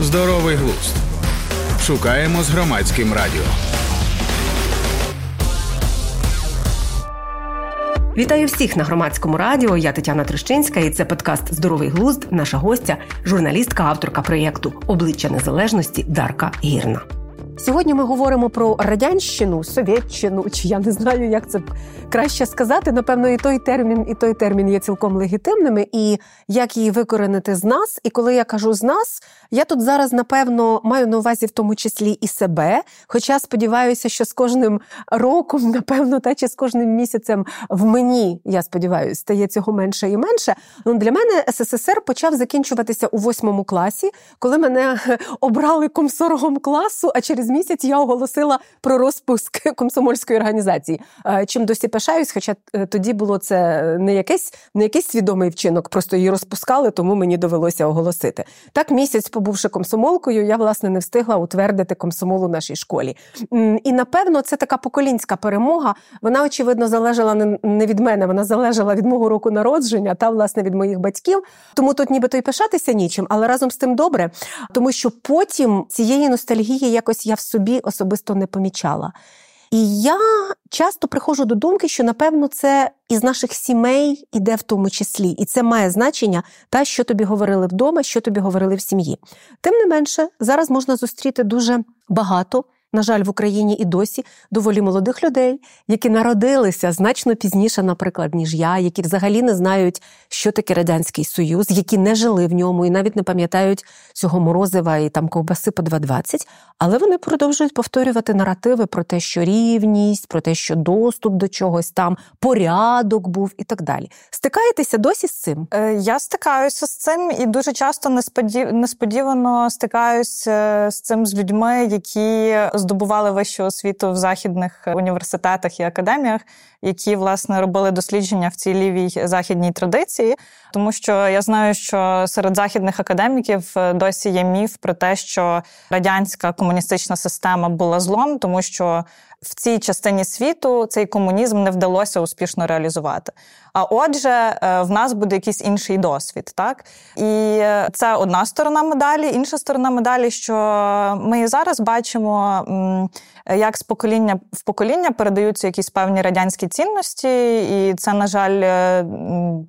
Здоровий глузд. Шукаємо з громадським радіо. Вітаю всіх на громадському радіо. Я Тетяна Трещинська, і це подкаст Здоровий глузд. Наша гостя, журналістка, авторка проєкту Обличчя Незалежності Дарка Гірна. Сьогодні ми говоримо про радянщину, совєтщину, чи я не знаю, як це краще сказати. Напевно, і той термін, і той термін є цілком легітимними, і як її викоренити з нас. І коли я кажу з нас, я тут зараз напевно маю на увазі в тому числі і себе. Хоча сподіваюся, що з кожним роком, напевно, та чи з кожним місяцем в мені, я сподіваюся, стає цього менше і менше. Ну для мене СССР почав закінчуватися у восьмому класі, коли мене обрали комсоргом класу. А через місяць я оголосила про розпуск комсомольської організації. Е, чим досі пишаюсь, хоча е, тоді було це не якесь не якийсь свідомий вчинок, просто її розпускали, тому мені довелося оголосити. Так місяць побувши комсомолкою, я власне не встигла утвердити комсомол у нашій школі. І напевно, це така поколінська перемога. Вона очевидно залежала не від мене, вона залежала від мого року народження та власне від моїх батьків. Тому тут нібито й пишатися нічим, але разом з тим добре, тому що потім цієї ностальгії якось я в собі особисто не помічала. І я часто приходжу до думки, що напевно це із наших сімей іде в тому числі, і це має значення та, що тобі говорили вдома, що тобі говорили в сім'ї. Тим не менше, зараз можна зустріти дуже багато на жаль, в Україні і досі доволі молодих людей, які народилися значно пізніше, наприклад, ніж я, які взагалі не знають, що таке радянський союз, які не жили в ньому і навіть не пам'ятають цього морозива і там ковбаси по 2,20, але вони продовжують повторювати наративи про те, що рівність, про те, що доступ до чогось там, порядок був і так далі. Стикаєтеся досі з цим? Е, я стикаюся з цим і дуже часто несподівано стикаюся з цим з людьми, які здобували вищу освіту в західних університетах і академіях, які власне робили дослідження в цій лівій західній традиції, тому що я знаю, що серед західних академіків е, досі є міф про те, що радянська комуністична система була злом, тому що в цій частині світу цей комунізм не вдалося успішно реалізувати. А отже, е, в нас буде якийсь інший досвід, так і це одна сторона медалі. Інша сторона медалі, що ми зараз бачимо, як з покоління в покоління передаються якісь певні радянські цінності, і це, на жаль, е,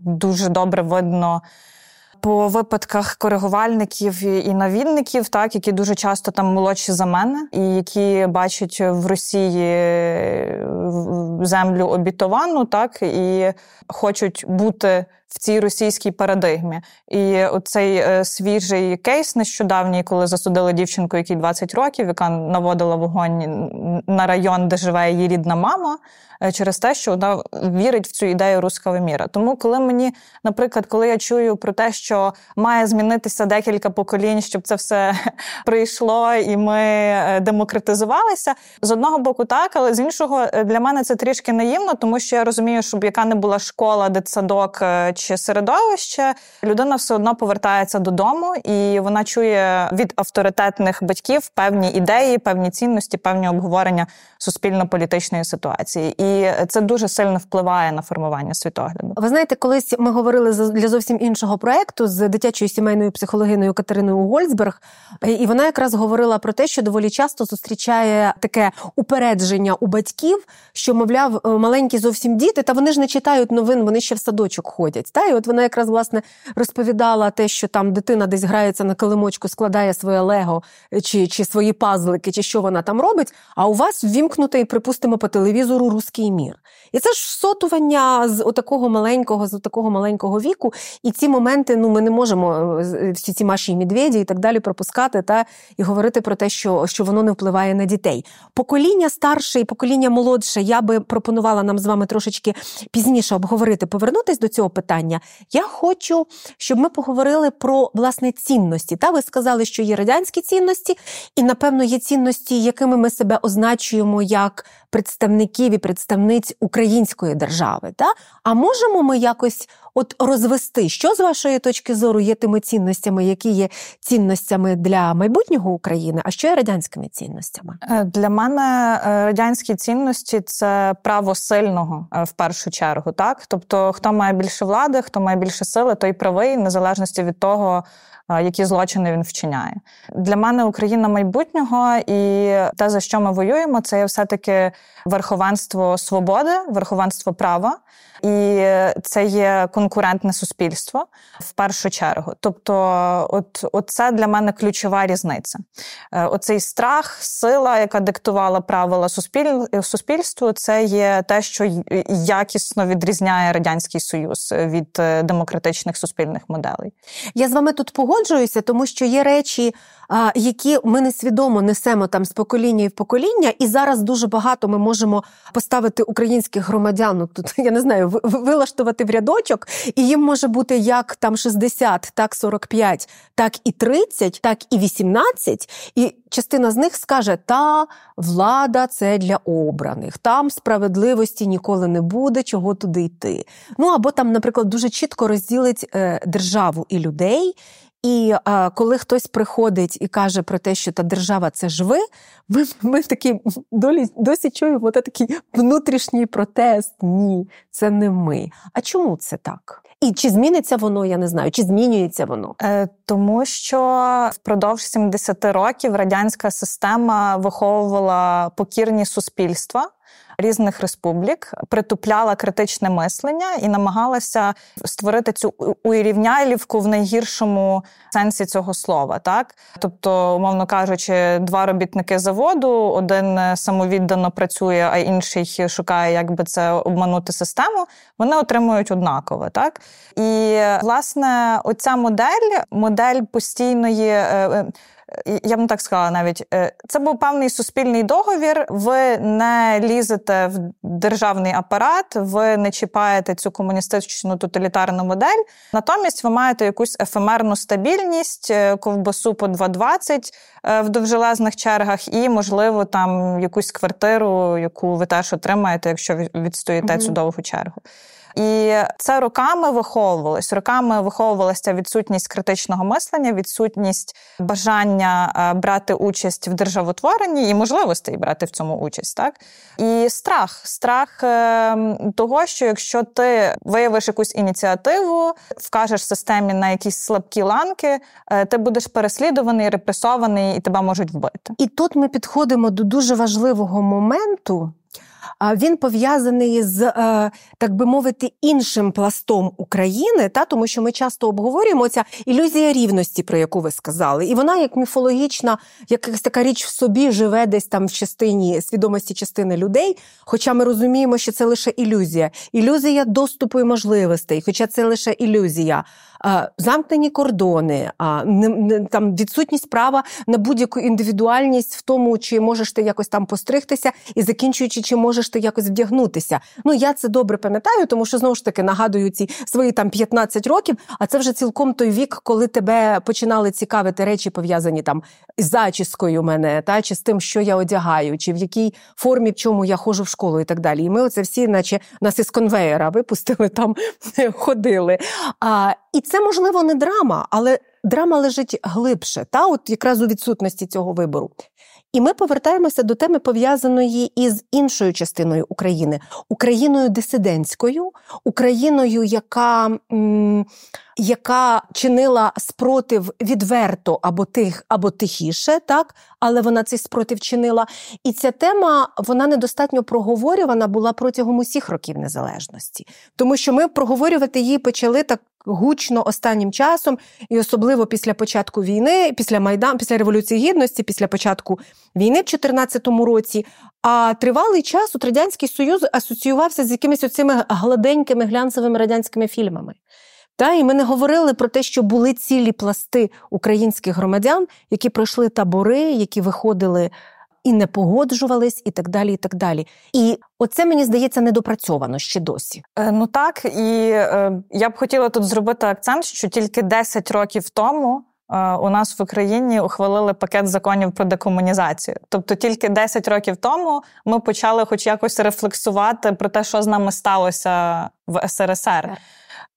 дуже добре видно по випадках коригувальників і навідників, так які дуже часто там молодші за мене, і які бачать в Росії землю обітовану, так і хочуть бути в цій російській парадигмі. І оцей е, свіжий кейс нещодавній, коли засудили дівчинку, якій 20 років, яка наводила вогонь на район, де живе її рідна мама. Е, через те, що вона вірить в цю ідею руского міра. Тому, коли мені, наприклад, коли я чую про те, що має змінитися декілька поколінь, щоб це все прийшло і ми е, демократизувалися, з одного боку, так, але з іншого для мене це трішки наївно, тому що я розумію, щоб яка не була школа, дитсадок чи середовище, людина все одно повертається додому, і вона чує від авторитетних батьків певні ідеї, певні цінності, певні обговорення суспільно-політичної ситуації. І це дуже сильно впливає на формування світогляду. Ви знаєте, колись ми говорили для зовсім іншого проекту з дитячою сімейною психологиною Катериною Гольцберг, і вона якраз говорила про те, що доволі часто зустрічає таке упередження у батьків, що мовляв, е, маленькі зовсім діти, та вони ж не читають новин, вони ще в садочок ходять. Та і от вона якраз власне розповідала те, що там дитина десь грається на килимочку, складає своє лего чи, чи свої пазлики, чи що вона там робить. А у вас ввімкнутий, припустимо, по телевізору русський мір. І це ж сотування з такого маленького, з такого маленького віку. І ці моменти ну ми не можемо е, всі ці маші медведі і так далі пропускати та і говорити про те, що що воно не впливає на дітей. Покоління старше і покоління молодше. Я би пропонувала нам з вами трошечки пізніше обговорити, повернутись до цього питання. Я хочу, щоб ми поговорили про власне цінності. Та ви сказали, що є радянські цінності, і напевно є цінності, якими ми себе означуємо як представників і представниць української держави. Та? А можемо ми якось от розвести, що з вашої точки зору є тими цінностями, які є цінностями для майбутнього України, а що є радянськими цінностями? Е, для мене е, радянські цінності це право сильного в першу чергу. Так, тобто, хто має більше влади, хто має більше сили, той правий, незалежності від того які злочини він вчиняє. Для мене Україна майбутнього і те, за що ми воюємо, це є все-таки верховенство свободи, верховенство права. І це є конкурентне суспільство в першу чергу. Тобто, от, от це для мене ключова різниця. Е, оцей страх, сила, яка диктувала правила суспіль... суспільству, це є те, що якісно відрізняє радянський союз від е, демократичних суспільних моделей. Я з вами тут погоджуюся, тому що є речі, які ми несвідомо несемо там з покоління в покоління, і зараз дуже багато ми можемо поставити українських громадян. Ну, тут я не знаю, вилаштувати в рядочок, і їм може бути як там 60, так 45, так і 30, так і 18, І частина з них скаже: та влада це для обраних, там справедливості ніколи не буде, чого туди йти. Ну або там, наприклад, дуже чітко розділить е, державу і людей. І а, коли хтось приходить і каже про те, що та держава це ж ви, ми, ми в такій долі досі чуємо такий внутрішній протест. Ні, це не ми. А чому це так? І чи зміниться воно, я не знаю, чи змінюється воно? Е, Тому що впродовж 70 років радянська система виховувала покірні суспільства різних республік, притупляла критичне мислення і намагалася створити цю уірівнялівку в найгіршому сенсі цього слова. Так, тобто, умовно кажучи, два робітники заводу, один самовіддано працює, а інший шукає, як би це обманути систему. Вони отримують однакове, так і власне оця модель, модель постійної. Я б не так сказала навіть, е, це був певний суспільний договір. Ви не лізете в державний апарат, ви не чіпаєте цю комуністичну тоталітарну модель. Натомість ви маєте якусь ефемерну стабільність, е, ковбасу по 2,20 е, в довжелезних чергах, і, можливо, там якусь квартиру, яку ви теж отримаєте, якщо відстоїте mm-hmm. цю довгу чергу. І це роками виховувалось. Роками виховувалася відсутність критичного мислення, відсутність бажання е, брати участь в державотворенні і можливостей брати в цьому участь. Так і страх, страх е, того, що якщо ти виявиш якусь ініціативу, вкажеш системі на якісь слабкі ланки, е, ти будеш переслідуваний, репресований і тебе можуть вбити. І тут ми підходимо до дуже важливого моменту він пов'язаний з, е, так би мовити, іншим пластом України, та тому що ми часто обговорюємо ця ілюзія рівності, про яку ви сказали, і вона як міфологічна, якась така річ в собі живе десь там в частині свідомості частини людей. Хоча ми розуміємо, що це лише ілюзія, ілюзія доступу і можливостей, хоча це лише ілюзія замкнені кордони, там відсутність права на будь-яку індивідуальність в тому, чи можеш ти якось там постригтися, і закінчуючи, чи можеш ти якось вдягнутися. Ну я це добре пам'ятаю, тому що знову ж таки нагадую ці свої там 15 років. А це вже цілком той вік, коли тебе починали цікавити речі, пов'язані там з зачіскою мене, та чи з тим, що я одягаю, чи в якій формі в чому я ходжу в школу і так далі. І ми оце всі, наче нас із конвеєра випустили там, ходили. А, І це можливо не драма, але драма лежить глибше, та от якраз у відсутності цього вибору. І ми повертаємося до теми пов'язаної із іншою частиною України Україною дисидентською, Україною, яка м, яка чинила спротив відверто або тих, або тихіше, так але вона цей спротив чинила. І ця тема вона недостатньо проговорювана була протягом усіх років незалежності, тому що ми проговорювати її почали так гучно останнім часом, і особливо після початку війни, після Майдан, після революції гідності, після початку війни в 2014 році. А тривалий час от радянський союз асоціювався з якимись оцими гладенькими глянцевими радянськими фільмами. Та і ми не говорили про те, що були цілі пласти українських громадян, які пройшли табори, які виходили і не погоджувались, і так далі. І так далі. І оце мені здається недопрацьовано ще досі. Е, ну так, і е, я б хотіла тут зробити акцент, що тільки 10 років тому. Е, у нас в Україні ухвалили пакет законів про декомунізацію. Тобто тільки 10 років тому ми почали, хоч якось рефлексувати про те, що з нами сталося в СРСР.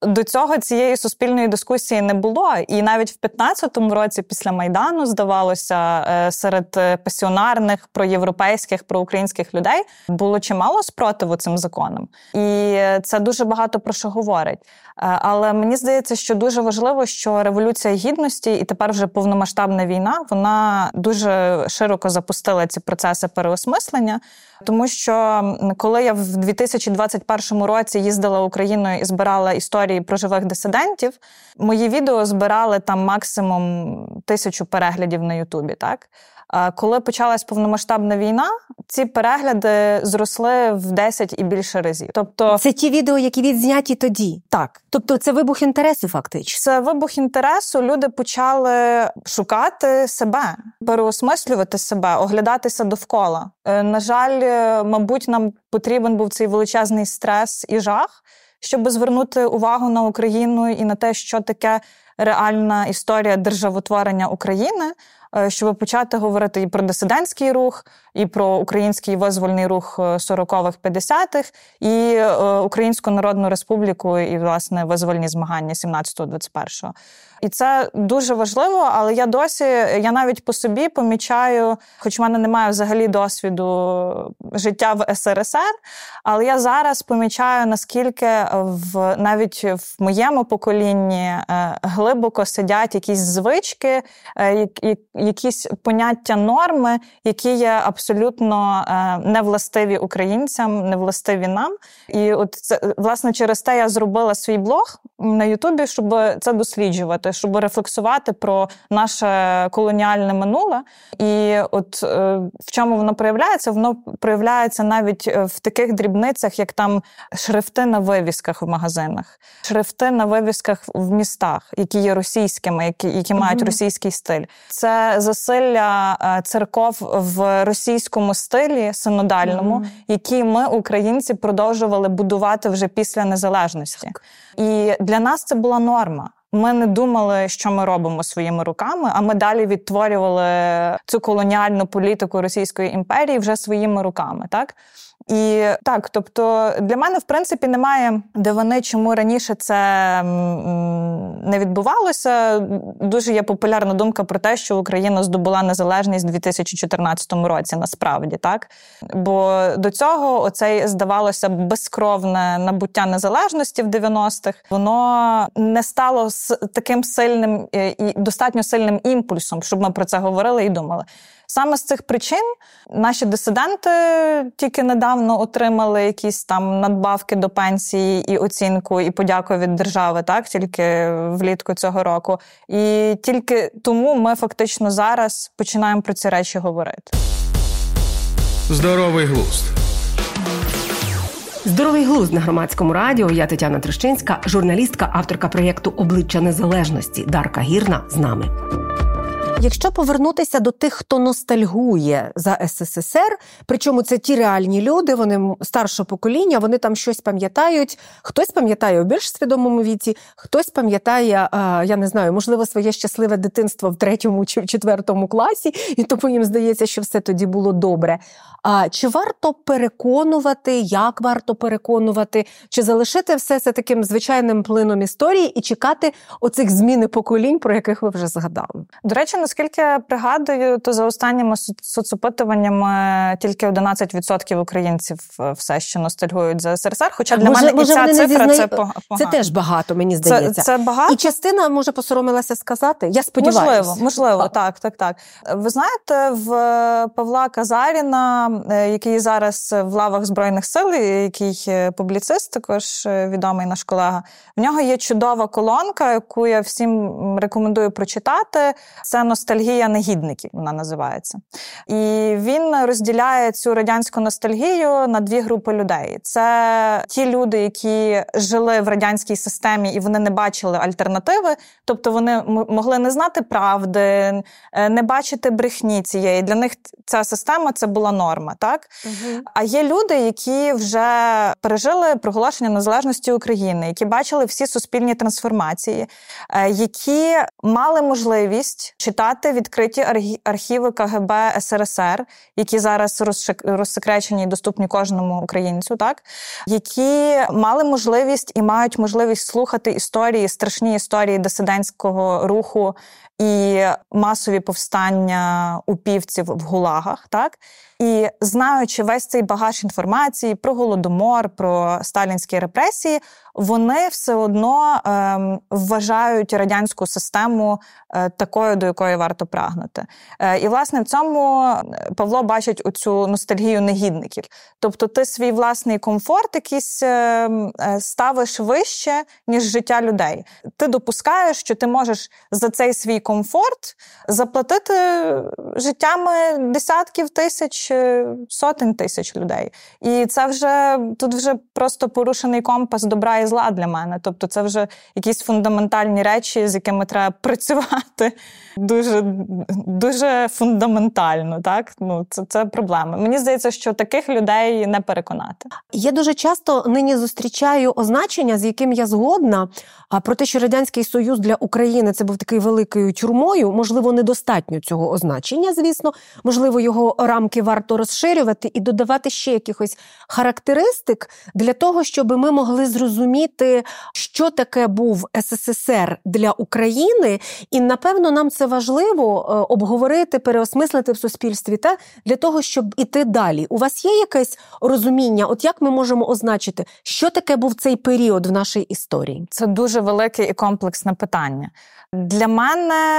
До цього цієї суспільної дискусії не було. І навіть в 15-му році, після Майдану, здавалося, е, серед пасіонарних проєвропейських, проукраїнських людей було чимало спротиву цим законам. І це дуже багато про що говорить. Е, але мені здається, що дуже важливо, що революція гідності і тепер вже повномасштабна війна, вона дуже широко запустила ці процеси переосмислення. Тому що коли я в 2021 році їздила Україною і збирала історії про живих дисидентів, мої відео збирали там максимум тисячу переглядів на Ютубі. Так коли почалась повномасштабна війна, ці перегляди зросли в 10 і більше разів. Тобто, це ті відео, які відзняті тоді. Так, тобто, це вибух інтересу, фактично. Це вибух інтересу. Люди почали шукати себе, переосмислювати себе, оглядатися довкола. Е, на жаль, е, мабуть, нам потрібен був цей величезний стрес і жах, щоб звернути увагу на Україну і на те, що таке реальна історія державотворення України. Е, щоб почати говорити і про дисидентський рух, і про український визвольний рух 40-х, е, 50-х, і е, Українську Народну Республіку, і власне визвольні змагання 17-21. І це дуже важливо, але я досі, я навіть по собі помічаю, хоч в мене немає взагалі досвіду життя в СРСР, але я зараз помічаю, наскільки в навіть в моєму поколінні глибоко сидять якісь звички, якісь поняття норми, які є абсолютно е, невластиві українцям, невластиві нам. І от це власне через те я зробила свій блог на Ютубі, щоб це досліджувати, щоб рефлексувати про наше колоніальне минуле. І от е, в чому воно проявляється? Воно проявляється навіть е, в таких дрібницях, як там шрифти на вивісках в магазинах, шрифти на вивісках в містах, які є російськими, які які мають mm-hmm. російський стиль. Це засилля е, церков в російському стилі синодальному, mm-hmm. які ми, українці, продовжували будувати вже після незалежності. Так. І для нас це була норма. Ми не думали, що ми робимо своїми руками, а ми далі відтворювали цю колоніальну політику Російської імперії вже своїми руками. Так і так, тобто для мене в принципі немає дивини, чому раніше це не відбувалося. Дуже є популярна думка про те, що Україна здобула незалежність у 2014 році, насправді так. Бо до цього оцей здавалося безкровне набуття незалежності в 90-х, воно не стало таким сильним е, і достатньо сильним імпульсом, щоб ми про це говорили і думали. Саме з цих причин наші дисиденти тільки недавно отримали якісь там надбавки до пенсії і оцінку, і подяку від держави, так тільки влітку цього року. І тільки тому ми фактично зараз починаємо про ці речі говорити. Здоровий глузд. Здоровий глузд на громадському радіо. Я Тетяна Трещинська, журналістка, авторка проєкту Обличчя Незалежності Дарка Гірна з нами. Якщо повернутися до тих, хто ностальгує за СССР, причому це ті реальні люди, вони старшого покоління, вони там щось пам'ятають. Хтось пам'ятає у більш свідомому віці, хтось пам'ятає, я не знаю, можливо, своє щасливе дитинство в третьому чи четвертому класі, і тому їм здається, що все тоді було добре. А чи варто переконувати, як варто переконувати, чи залишити все це таким звичайним плином історії і чекати оцих зміни поколінь, про яких ви вже згадали? До речі, наскільки пригадую, то за останніми соцопитуваннями тільки 11% українців е, все ще ностальгують за СРСР. Хоча для може, мене може, і ця цифра зізнаю... це погано. Це теж багато, мені здається. Це, це багато. І частина може посоромилася сказати. Я сподіваюся. Можливо, можливо, так, так, так. Ви знаєте, в Павла Казаріна, е, який зараз в лавах збройних сил, який публіцист, також е, відомий наш колега. В нього є чудова колонка, яку я всім рекомендую прочитати. Це ностальгія негідників, вона називається. І він розділяє цю радянську ностальгію на дві групи людей: це ті люди, які жили в радянській системі і вони не бачили альтернативи, тобто вони могли не знати правди, е, не бачити брехні цієї. Для них ця система це була норма. так? Угу. А є люди, які вже пережили проголошення незалежності України, які бачили всі суспільні трансформації, е, які мали можливість читати взяти відкриті архіви КГБ СРСР, які зараз розсекречені і доступні кожному українцю, так? Які мали можливість і мають можливість слухати історії, страшні історії дисидентського руху і масові повстання упівців в гулагах, так і знаючи весь цей багаж інформації про голодомор, про сталінські репресії, вони все одно ем, вважають радянську систему е, такою, до якої варто прагнути. Е, і власне в цьому е, Павло бачить оцю ностальгію негідників. Тобто, ти свій власний комфорт якийсь ем, е, ставиш вище, ніж життя людей. Ти допускаєш, що ти можеш за цей свій комфорт заплатити життями десятків тисяч. Е, сотень тисяч людей. І це вже тут вже просто порушений компас добра і зла для мене. Тобто, це вже якісь фундаментальні речі, з якими треба працювати дуже дуже фундаментально. Так ну це це проблема. Мені здається, що таких людей не переконати. Я дуже часто нині зустрічаю означення, з яким я згодна. А про те, що радянський союз для України це був такий великою тюрмою, можливо, недостатньо цього означення. Звісно, можливо, його рамки варто розширювати і додавати ще якихось характеристик для того, щоб ми могли зрозуміти, що таке був СССР для України, і напевно нам це важливо е, обговорити, переосмислити в суспільстві та для того, щоб іти далі. У вас є якесь розуміння? От як ми можемо означити, що таке був цей період в нашій історії? Це дуже велике і комплексне питання. Для мене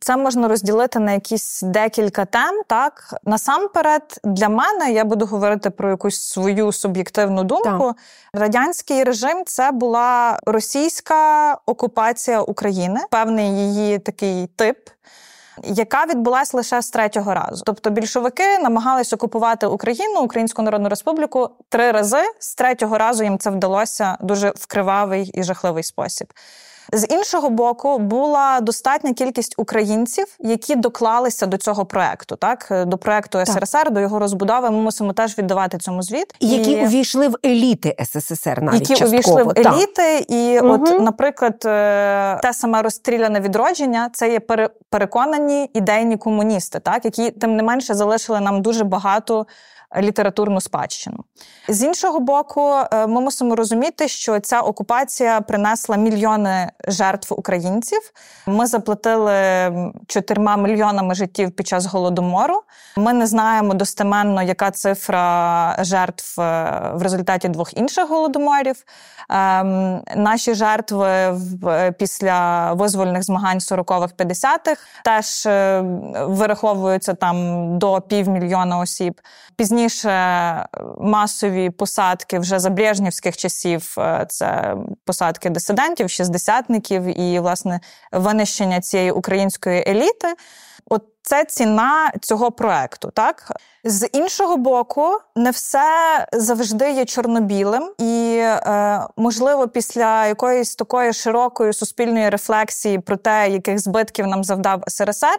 це можна розділити на якісь декілька тем. Так насамперед, для мене я буду говорити про якусь свою суб'єктивну думку. Так. Радянський режим це була російська окупація України, певний її такий тип. Яка відбулася лише з третього разу, тобто більшовики намагались окупувати Україну, Українську Народну Республіку три рази. З третього разу їм це вдалося дуже вкривавий і жахливий спосіб. З іншого боку, була достатня кількість українців, які доклалися до цього проекту, так до проекту СРСР, так. до його розбудови. Ми мусимо теж віддавати цьому звіт, і... які увійшли в еліти СССР, навіть які частково. увійшли в еліти, так. і угу. от, наприклад, е, те саме розстріляне відродження, це є переконані ідейні комуністи, так які тим не менше залишили нам дуже багато літературну спадщину. З іншого боку, е, ми мусимо розуміти, що ця окупація принесла мільйони жертв українців. Ми заплатили чотирма мільйонами життів під час голодомору. Ми не знаємо достеменно, яка цифра жертв е, в результаті двох інших голодоморів. Ем, наші жертви після визвольних змагань 40-х, 50-х теж е, вираховуються там до півмільйона осіб. Пізніше масові посадки вже за Брежнівських часів е, це посадки дисидентів, шістдесятників і власне винищення цієї української еліти. От це ціна цього проекту, так з іншого боку, не все завжди є чорнобілим, і е, можливо, після якоїсь такої широкої суспільної рефлексії про те, яких збитків нам завдав СРСР.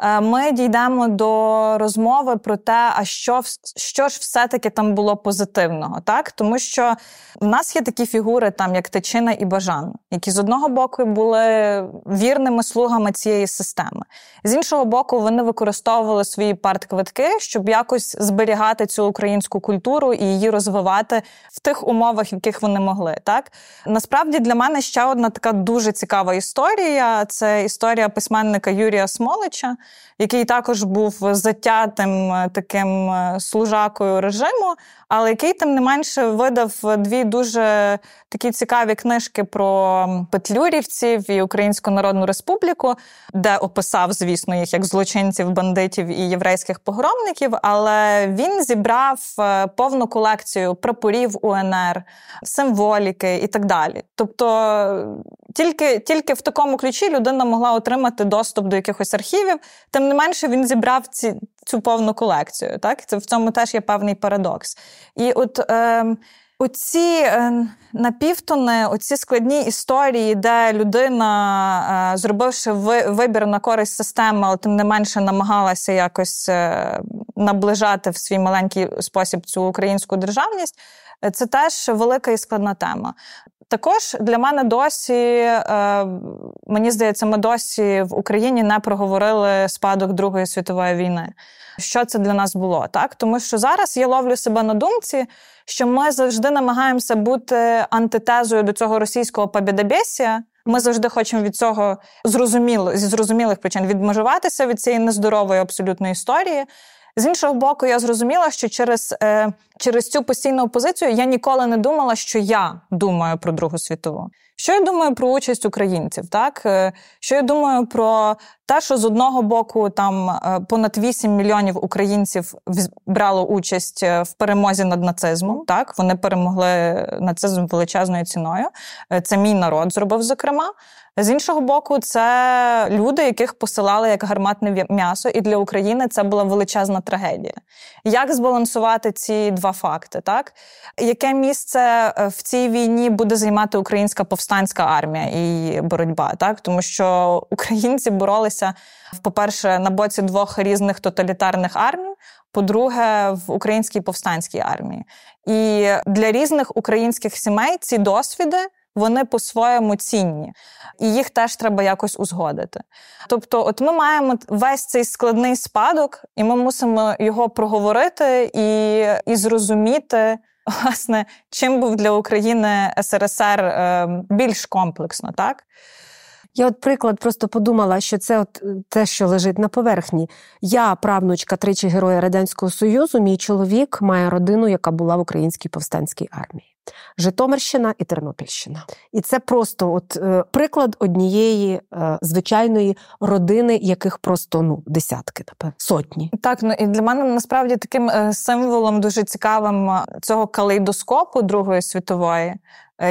Е, ми дійдемо до розмови про те, а що що ж все-таки там було позитивного, так? Тому що в нас є такі фігури, там як Тичина і Бажан, які з одного боку були вірними слугами цієї системи, з іншого боку, вони використовували свої партквитки, щоб якось зберігати цю українську культуру і її розвивати в тих умовах, в яких вони могли. Так? Насправді для мене ще одна така дуже цікава історія це історія письменника Юрія Смолича який також був затятим е, таким е, служакою режиму, але який, тим не менше, видав дві дуже такі цікаві книжки про петлюрівців і Українську Народну Республіку, де описав, звісно, їх як злочинців, бандитів і єврейських погромників. Але він зібрав е, повну колекцію прапорів УНР, символіки і так далі. Тобто тільки тільки в такому ключі людина могла отримати доступ до якихось архівів. Тим не менше, він зібрав ці, цю повну колекцію. Так, це в цьому теж є певний парадокс. І от е, оці е, напівтони, оці складні історії, де людина, е, зробивши вибір на користь системи, але тим не менше намагалася якось е, наближати в свій маленький спосіб цю українську державність. Це теж велика і складна тема. Також для мене досі, е, мені здається, ми досі в Україні не проговорили спадок Другої світової війни. Що це для нас було? Так, тому що зараз я ловлю себе на думці, що ми завжди намагаємося бути антитезою до цього російського побєдобєсія. Ми завжди хочемо від цього зрозуміло зі зрозумілих причин відмежуватися від цієї нездорової абсолютної історії. З іншого боку, я зрозуміла, що через е, через цю постійну опозицію я ніколи не думала, що я думаю про Другу світову. Що я думаю про участь українців? Так е, що я думаю про те, що з одного боку там е, понад 8 мільйонів українців брало участь е, в перемозі над нацизмом. Так вони перемогли нацизм величезною ціною. Це мій народ зробив зокрема. З іншого боку, це люди, яких посилали як гарматне м'ясо, і для України це була величезна трагедія. Як збалансувати ці два факти? Так яке місце в цій війні буде займати українська повстанська армія і боротьба? Так, тому що українці боролися по-перше, на боці двох різних тоталітарних армій. По-друге, в українській повстанській армії, і для різних українських сімей ці досвіди вони по-своєму цінні, і їх теж треба якось узгодити. Тобто, от ми маємо весь цей складний спадок, і ми мусимо його проговорити і, і зрозуміти. Власне, чим був для України СРСР е, більш комплексно, так? Я от приклад просто подумала, що це от е, те, що лежить на поверхні. Я правнучка тричі героя Радянського Союзу, мій чоловік має родину, яка була в українській повстанській армії. Житомирщина і Тернопільщина. І це просто от е, приклад однієї е, звичайної родини, яких просто ну десятки, напевно, сотні. Так, ну і для мене насправді таким е, символом дуже цікавим цього калейдоскопу Другої світової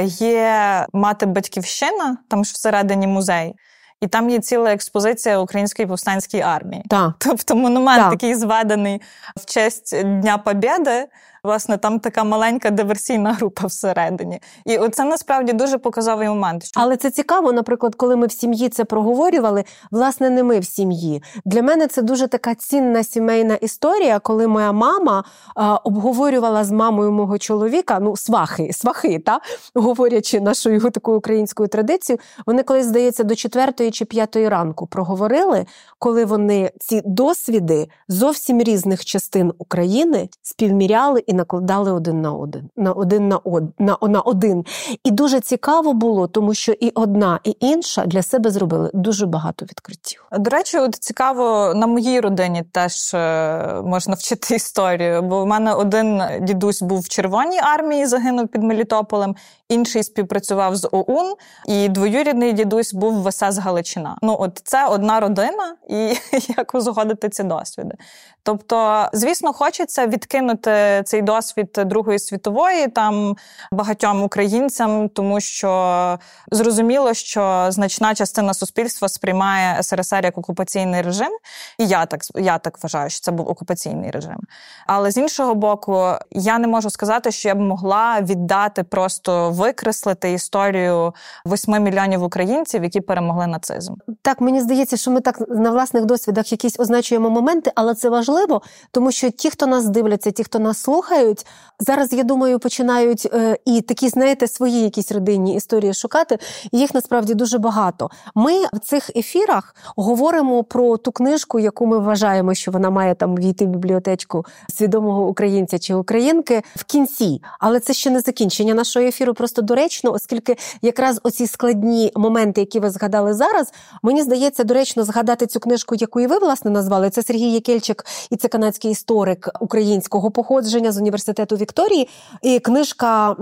є мати батьківщина, там ж всередині музей. І там є ціла експозиція української повстанської армії. Так. Тобто монумент так. такий зведений в честь Дня Побєди, Власне, там така маленька диверсійна група всередині. І це насправді дуже показовий момент. Що... Але це цікаво, наприклад, коли ми в сім'ї це проговорювали, власне, не ми в сім'ї. Для мене це дуже така цінна сімейна історія, коли моя мама а, обговорювала з мамою мого чоловіка, ну, свахи, свахи, та говорячи нашою такою українською традицією, вони колись, здається, до четвертої чи п'ятої ранку проговорили, коли вони ці досвіди зовсім різних частин України співміряли і накладали один на один, на один на од, на, на один. І дуже цікаво було, тому що і одна, і інша для себе зробили дуже багато відкриттів. До речі, от цікаво на моїй родині теж е, можна вчити історію. Бо в мене один дідусь був в Червоній армії, загинув під Мелітополем, інший співпрацював з ОУН, і двоюрідний дідусь був в СС Галичина. Ну, от це одна родина, і як узгодити ці досвіди. Тобто, звісно, хочеться відкинути цей досвід Другої світової там багатьом українцям, тому що зрозуміло, що значна частина суспільства сприймає СРСР як окупаційний режим, і я так я так вважаю, що це був окупаційний режим. Але з іншого боку, я не можу сказати, що я б могла віддати просто викреслити історію восьми мільйонів українців, які перемогли нацизм. Так мені здається, що ми так на власних досвідах якісь означуємо моменти, але це важливо, тому що ті, хто нас дивляться, ті, хто нас слухають, зараз я думаю, починають е, і такі, знаєте, свої якісь родинні історії шукати. Їх насправді дуже багато. Ми в цих ефірах говоримо про ту книжку, яку ми вважаємо, що вона має там війти в бібліотечку свідомого українця чи українки в кінці, але це ще не закінчення нашого ефіру просто доречно, оскільки якраз оці складні моменти, які ви згадали зараз, мені здається, доречно згадати цю книжку, яку і ви власне назвали. Це Сергій Єкельчик, і це канадський історик українського походження з університету Вікторії. І Книжка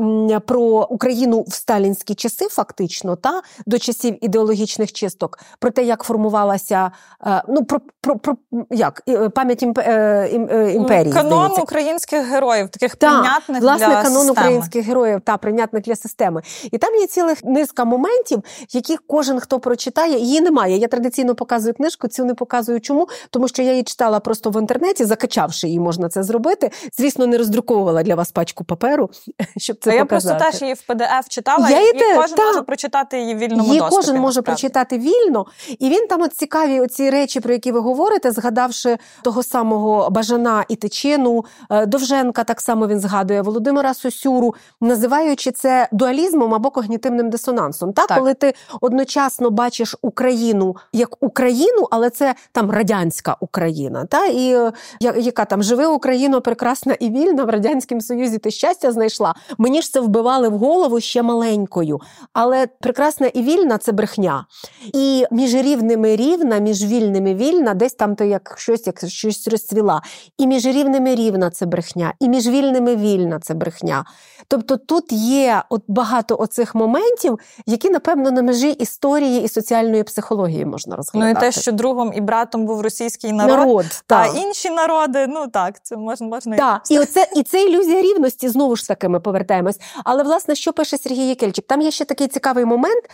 про Україну в сталінські часи, фактично, та до часів ідеологічних чисток, про те, як формувалася е, ну про про, про як е, пам'ять е, імперії. Канон здається. українських героїв, таких та, прийнятних власне для канон системи. українських героїв та прийнятних для системи. І там є ціла низка моментів, яких кожен хто прочитає, її немає. Я традиційно показую книжку, цю не показую. Чому? Тому що я її читала просто в інтернеті, закачавши її, можна це зробити. Звісно, не роздруковувала для вас пачку паперу, щоб це а показати. Я просто теж її в PDF читала, я і, і те, кожен та. може прочитати її в вільному Її доступі. кожен може насправді. прочитати вільно, і він там от цікаві оці речі, про які ви говорите, згадавши того самого Бажана і Тичину, Довженка, так само він згадує Володимира Сосюру, називаючи це дуалізмом або когнітивним дисонансом. Так? так, коли ти одночасно бачиш Україну як Україну, але це там радянська Україна, та і е, яка там живе Україна прекрасна і вільна в радянському Союзі. Ти щастя знайшла. Мені ж це вбивали в голову ще маленькою. Але прекрасна і вільна це брехня. І між рівними рівна, між вільними вільна, десь там то як щось, як щось розцвіла. І між рівними рівна це брехня, і між вільними вільна це брехня. Тобто тут є от багато оцих моментів, які, напевно, на межі історії і соціальної психології можна розглядати. Ну і те, що другом і братом був російський народ, народ а інші народи, ну так, це можна можна Так, і оце і це ілюзія рівності. Знову ж таки, ми повертаємось. Але власне, що пише Сергій Єкельчик? Там є ще такий цікавий момент,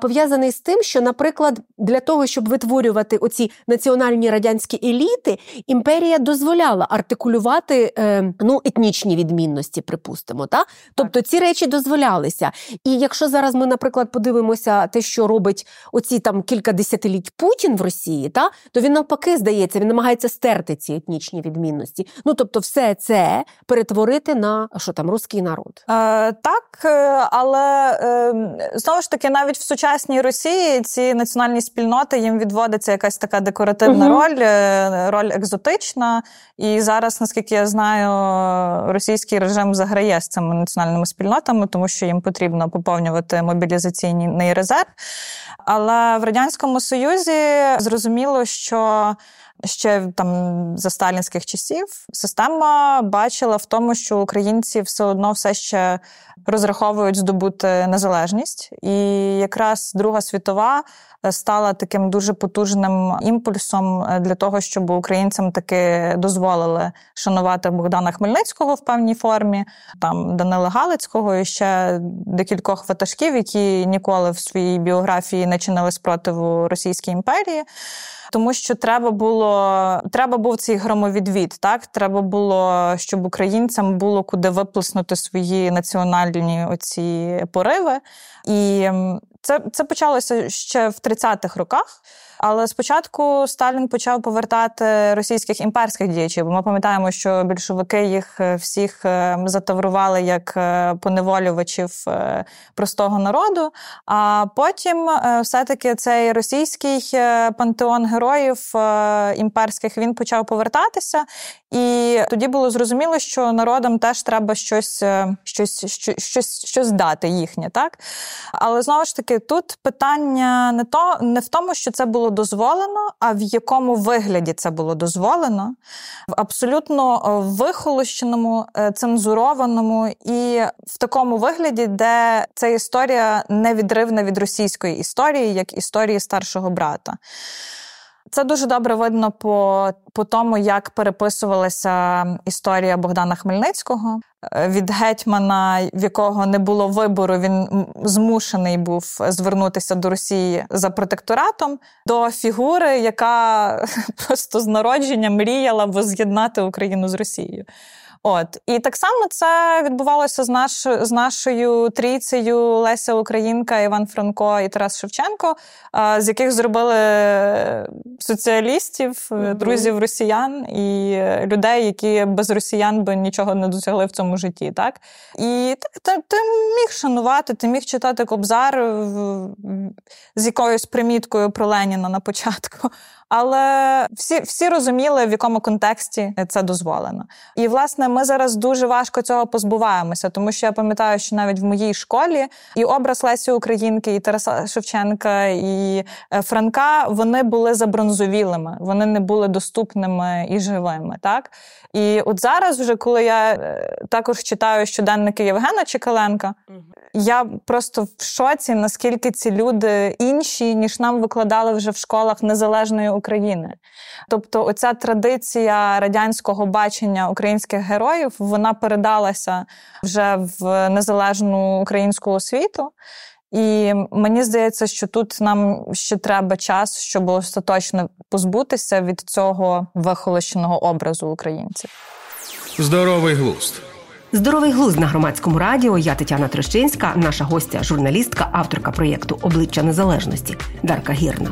пов'язаний з тим, що, наприклад, для того, щоб витворювати оці національні радянські еліти, імперія дозволяла артикулювати е, ну етнічні відмінності, припустимо, та тобто ці речі дозволялися. І якщо зараз ми, наприклад, подивимося те, що робить оці там кілька десятиліть Путін в Росії, та то він навпаки здається, він намагається стерти ці етнічні відмінності. Ну тобто, все це перетворити на що там русський народ. Е, Так, е, але е, знову ж таки, навіть в сучасній Росії ці національні спільноти їм відводиться якась така декоративна угу. роль, е, роль екзотична. І зараз, наскільки я знаю, російський режим заграє з цими національними спільнотами, тому що їм потрібно поповнювати мобілізаційний резерв. Але в радянському союзі зрозуміло, що ще там за сталінських часів система бачила в тому, що українці все одно все ще розраховують здобути незалежність, і якраз Друга світова стала таким дуже потужним імпульсом е, для того, щоб українцям таки дозволили шанувати Богдана Хмельницького в певній формі, там Данила Галицького і ще декількох ватажків, які ніколи в своїй біографії не чинили спротиву Російській імперії тому що треба було треба був цей громовідвід. Так треба було, щоб українцям було куди виплеснути свої національні оці пориви. І це, це почалося ще в 30-х роках. Але спочатку Сталін почав повертати російських імперських діячів. Бо ми пам'ятаємо, що більшовики їх е, всіх е, затаврували як е, поневолювачів простого народу. А потім все-таки цей російський пантеон героїв імперських він почав повертатися, і тоді було зрозуміло, що народам теж треба щось, щось, щось, щось, щось дати їхнє, так але знову ж таки, тут питання не то не в тому, що це було дозволено, а в якому вигляді це було дозволено, в абсолютно е, вихолощеному, е, цензурованому і в такому вигляді, де ця історія невідривна від російської історії, як історії старшого брата. Це дуже добре видно по по тому, як переписувалася історія Богдана Хмельницького е, від гетьмана, в якого не було вибору, він змушений був звернутися до Росії за протекторатом, до фігури, яка просто з народження мріяла воз'єднати Україну з Росією. От і так само це відбувалося з наш з нашою трійцею Леся Українка, Іван Франко і Тарас Шевченко, з яких зробили соціалістів, mm-hmm. друзів росіян і людей, які без росіян би нічого не досягли в цьому житті. Так і так ти міг шанувати, ти міг читати Кобзар з якоюсь приміткою про Леніна на початку. Але всі всі розуміли, в якому контексті це дозволено. І власне ми зараз дуже важко цього позбуваємося, тому що я пам'ятаю, що навіть в моїй школі і образ Лесі Українки, і Тараса Шевченка, і е, Франка вони були забронзовілими, вони не були доступними і живими. Так і от зараз, вже коли я е, також читаю щоденники Євгена Чекаленка, я просто в шоці, наскільки ці люди інші, ніж нам викладали вже в школах незалежної України. Тобто, оця традиція радянського бачення українських героїв вона передалася вже в незалежну українську освіту. І мені здається, що тут нам ще треба час, щоб остаточно позбутися від цього вихолощеного образу українців. Здоровий глузд. Здоровий глузд на громадському радіо. Я Тетяна Трещинська, наша гостя, журналістка, авторка проєкту Обличчя Незалежності Дарка Гірна.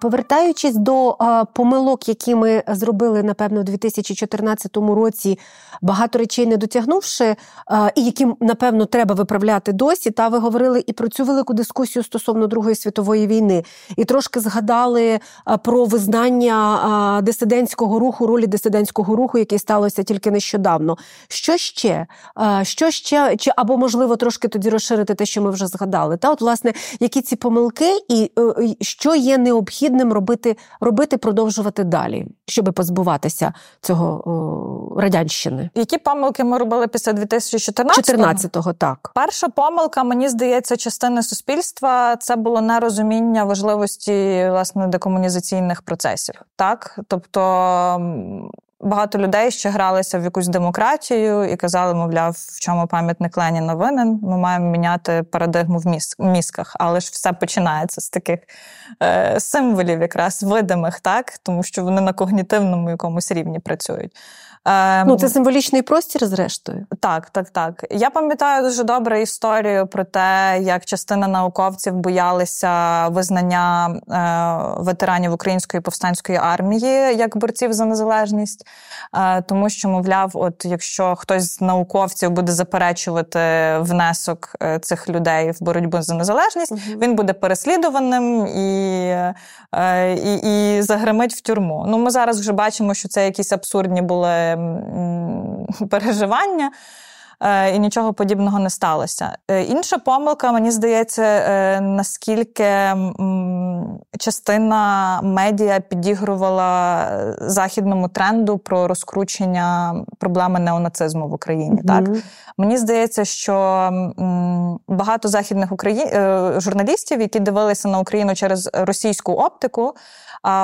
Повертаючись до помилок, які ми зробили, напевно, у 2014 році, багато речей не дотягнувши, і які, напевно, треба виправляти досі. Та ви говорили і про цю велику дискусію стосовно Другої світової війни, і трошки згадали про визнання дисидентського руху, ролі дисидентського руху, який сталося тільки нещодавно. Що ще? Що ще? Чи або можливо трошки тоді розширити те, що ми вже згадали? Та, от, власне, які ці помилки, і е, що є необхідно необхідним робити, робити, продовжувати далі, щоб позбуватися цього о, радянщини. Які помилки ми робили після 2014-го? 14-го, так. Перша помилка, мені здається, частини суспільства це було нерозуміння важливості власне декомунізаційних процесів. Так, тобто багато людей ще гралися в якусь демократію і казали, мовляв, в чому пам'ятник Леніна винен. Ми маємо міняти парадигму в мізках. Але ж все починається з таких е, символів, якраз видимих, так тому що вони на когнітивному якомусь рівні працюють. Ем, ну, це символічний простір, зрештою. Так, так, так. Я пам'ятаю дуже добре історію про те, як частина науковців боялися визнання е, ветеранів української повстанської армії як борців за незалежність, тому що, мовляв, от якщо хтось з науковців буде заперечувати внесок е, цих людей в боротьбу за незалежність, угу. він буде переслідуваним і, е, і, і загримить в тюрму. Ну, ми зараз вже бачимо, що це якісь абсурдні були переживання. Е, і нічого подібного не сталося. Е, інша помилка, мені здається, е, наскільки частина медіа підігрувала західному тренду про розкручення проблеми неонацизму в Україні. Mm-hmm. Так мені здається, що багато західних Украї... журналістів, які дивилися на Україну через російську оптику,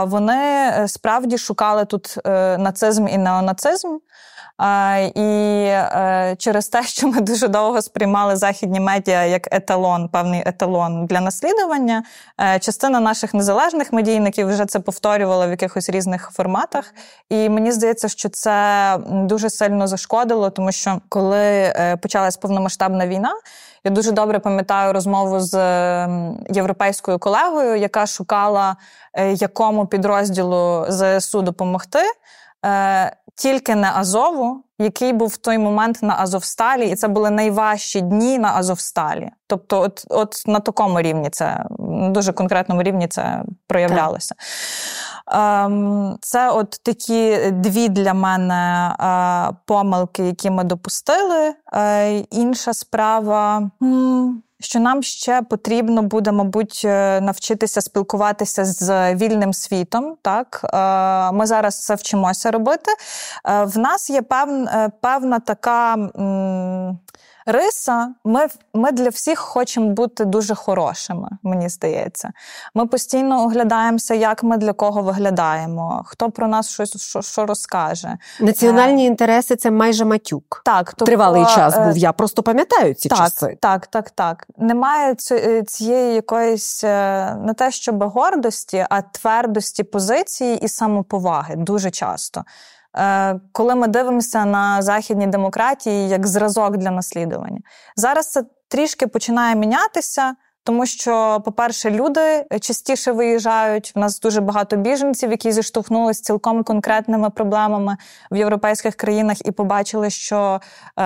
вони справді шукали тут нацизм і неонацизм. І е, через те, що ми дуже довго сприймали західні медіа як еталон, певний еталон для наслідування, е, частина наших незалежних медійників вже це повторювала в якихось різних форматах. І мені здається, що це дуже сильно зашкодило, тому що коли е, почалась повномасштабна війна. Я дуже добре пам'ятаю розмову з європейською колегою, яка шукала якому підрозділу ЗСУ допомогти тільки не Азову, який був в той момент на Азовсталі, і це були найважчі дні на Азовсталі. Тобто, от от на такому рівні це на дуже конкретному рівні це проявлялося. Ем, Це от такі дві для мене е, помилки, які ми допустили. Е, Інша справа що нам ще потрібно буде, мабуть, е, навчитися спілкуватися з вільним світом. Так е, ми зараз це вчимося робити. Е, в нас є певна, певна така риса. Ми ми для всіх хочемо бути дуже хорошими, мені здається. Ми постійно оглядаємося, як ми для кого виглядаємо, хто про нас щось що, що розкаже. Національні е... інтереси це майже матюк. Так, тобто, тривалий час був. Я просто пам'ятаю ці так, часи. Так, так, так. Немає е, цієї якоїсь е, не те, щоб гордості, а твердості позиції і самоповаги дуже часто. Е, коли ми дивимося на західні демократії як зразок для наслідування. Зараз це трішки починає мінятися. Тому що, по-перше, люди частіше виїжджають. У нас дуже багато біженців, які зіштовхнулися цілком конкретними проблемами в європейських країнах і побачили, що е,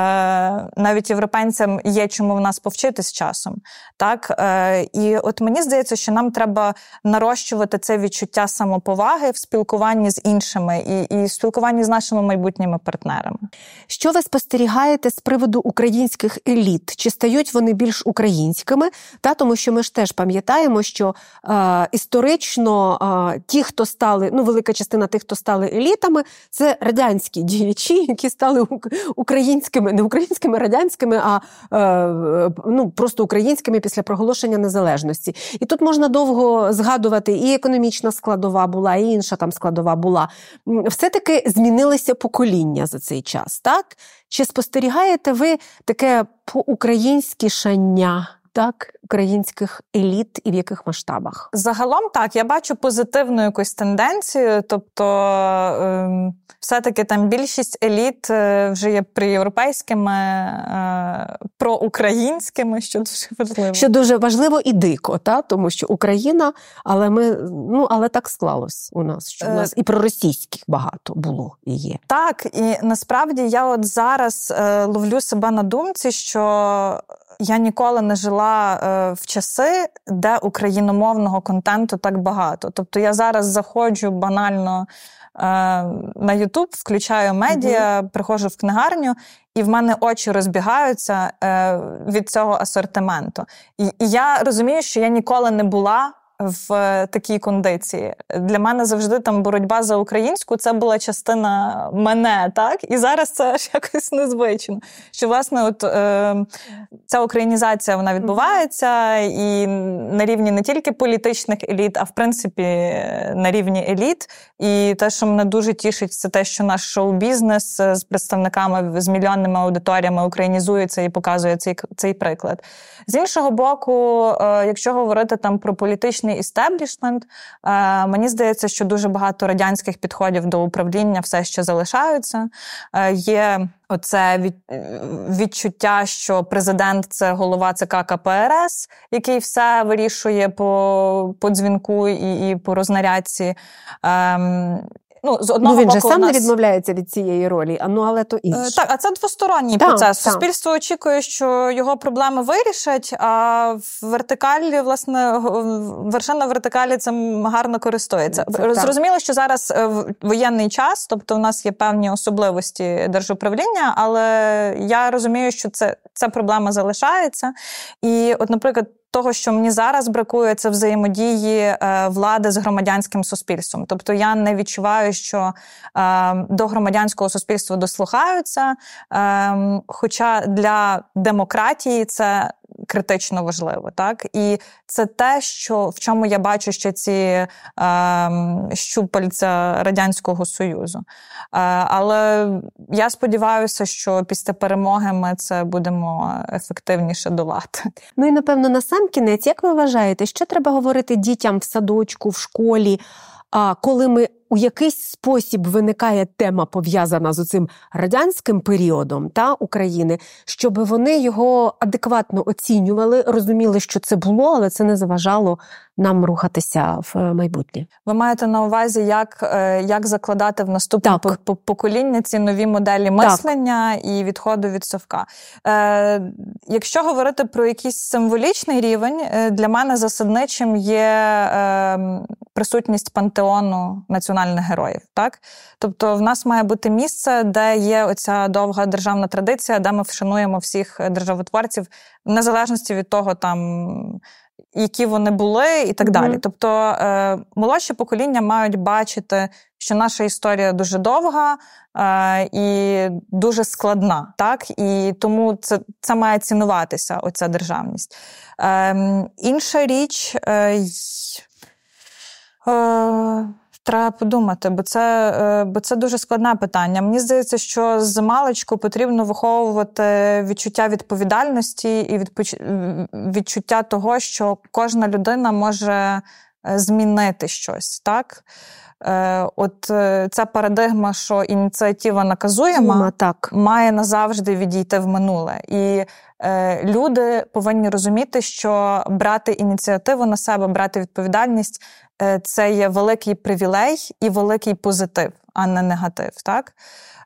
навіть європейцям є чому в нас повчитись часом. Так е, і от мені здається, що нам треба нарощувати це відчуття самоповаги в спілкуванні з іншими і, і спілкуванні з нашими майбутніми партнерами. Що ви спостерігаєте з приводу українських еліт? Чи стають вони більш українськими? Та тому тому що ми ж теж пам'ятаємо, що е, історично е, ті, хто стали, ну велика частина тих, хто стали елітами, це радянські діячі, які стали українськими, не українськими, радянськими, а е, ну просто українськими після проголошення незалежності. І тут можна довго згадувати, і економічна складова була, і інша там складова була. Все-таки змінилися покоління за цей час, так? Чи спостерігаєте ви таке по-українськи шання? Так українських еліт і в яких масштабах? Загалом так, я бачу позитивну якусь тенденцію, тобто ем, все-таки там більшість еліт е, вже є проєвропейськими, е, проукраїнськими, що дуже важливо. Що дуже важливо і дико, та? тому що Україна, але ми ну але так склалось у нас, що у нас і проросійських багато було і є. Так, і насправді я от зараз е, ловлю себе на думці, що я ніколи не жила е, в часи, де україномовного контенту так багато. Тобто я зараз заходжу банально е, на Ютуб, включаю медіа, угу. приходжу в книгарню, і в мене очі розбігаються е, від цього асортименту. І, і я розумію, що я ніколи не була в е, такій кондиції. Для мене завжди там боротьба за українську це була частина мене, так? І зараз це аж якось незвично. Що, власне, от е, ця українізація вона відбувається і на рівні не тільки політичних еліт, а в принципі на рівні еліт. І те, що мене дуже тішить, це те, що наш шоу-бізнес з представниками з мільйонними аудиторіями українізується і показує цей цей приклад. З іншого боку, е, якщо говорити там про політичний політичний істеблішмент. Е, мені здається, що дуже багато радянських підходів до управління все ще залишаються. Е, є оце від, відчуття, що президент це голова ЦК КПРС, який все вирішує по по дзвінку і і по рознарядці. Ем, Ну, з одного ну, він боку, же сам нас... не відмовляється від цієї ролі, а ну але то е, інше. Так, а це двосторонній так, процес. Так. Суспільство очікує, що його проблеми вирішать, а в вертикалі, власне, вершина вертикалі цим гарно користується. Це, Зрозуміло, що зараз е, воєнний час, тобто у нас є певні особливості держуправління, але я розумію, що це, ця проблема залишається. І, от, наприклад, того, що мені зараз бракує, це взаємодії е, влади з громадянським суспільством. Тобто я не відчуваю, що е, до громадянського суспільства дослухаються. Е, хоча для демократії це критично важливо, так і це те, що в чому я бачу ще ці е, щупальця радянського союзу. Е, але я сподіваюся, що після перемоги ми це будемо ефективніше долати. Ну і напевно на сам кінець, як ви вважаєте, що треба говорити дітям в садочку, в школі? А коли ми у якийсь спосіб виникає тема пов'язана з цим радянським періодом та України, щоб вони його адекватно оцінювали, розуміли, що це було, але це не заважало нам рухатися в майбутнє. Ви маєте на увазі, як е, як закладати в наступне так. покоління ці нові моделі мислення так. і відходу від совка. Е, Якщо говорити про якийсь символічний рівень, е, для мене засадничим є е, присутність пантеону національного національних героїв. Так? Тобто, в нас має бути місце, де є оця довга державна традиція, де ми вшануємо всіх державотворців, в незалежності від того, там. Які вони були, і так mm-hmm. далі. Тобто е, молодші покоління мають бачити, що наша історія дуже довга е, і дуже складна, так і тому це це має цінуватися, оця державність. Е, Інша річ. Е, е, Треба подумати, бо це е, бо це дуже складне питання. Мені здається, що з маличку потрібно виховувати відчуття відповідальності і відчуття того, що кожна людина може е, змінити щось, так? Е, от ця парадигма, що ініціатива наказуєма, так. має назавжди відійти в минуле. І е, люди повинні розуміти, що брати ініціативу на себе, брати відповідальність це є великий привілей і великий позитив, а не негатив. Так?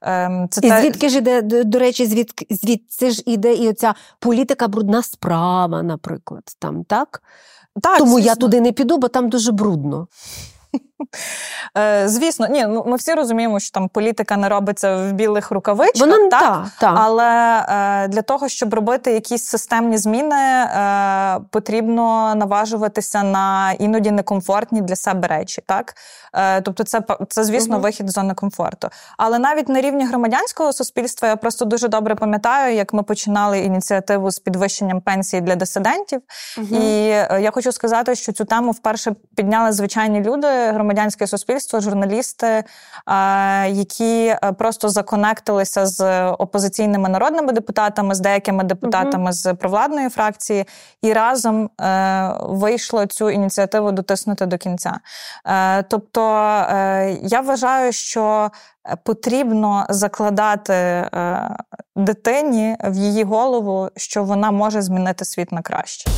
Ем, це І та... звідки ж іде, до речі, звідки звідси ж іде і оця політика брудна справа, наприклад, там, так? Так, Тому звісно. я туди не піду, бо там дуже брудно. Е, звісно, ні, ну ми всі розуміємо, що там політика не робиться в білих рукавичках, Воно, так? Та, та. але е, для того, щоб робити якісь системні зміни, е, потрібно наважуватися на іноді некомфортні для себе речі. Так? Е, тобто, це, це звісно, угу. вихід з зони комфорту. Але навіть на рівні громадянського суспільства я просто дуже добре пам'ятаю, як ми починали ініціативу з підвищенням пенсії для дисидентів. Угу. І е, я хочу сказати, що цю тему вперше підняли звичайні люди. Громадянське суспільство, журналісти, які просто законектилися з опозиційними народними депутатами, з деякими депутатами mm-hmm. з провладної фракції, і разом вийшло цю ініціативу дотиснути до кінця. Тобто я вважаю, що потрібно закладати дитині в її голову, що вона може змінити світ на краще.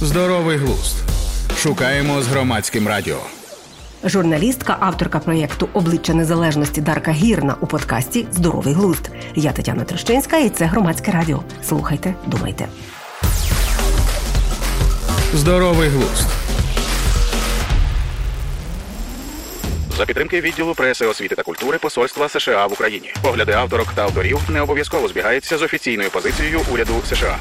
Здоровий глузд. Шукаємо з громадським радіо. Журналістка, авторка проєкту Обличчя Незалежності Дарка Гірна у подкасті Здоровий глузд. Я Тетяна Трещинська, і це громадське радіо. Слухайте, думайте. Здоровий глузд. За підтримки відділу преси, освіти та культури Посольства США в Україні. Погляди авторок та авторів не обов'язково збігаються з офіційною позицією уряду США.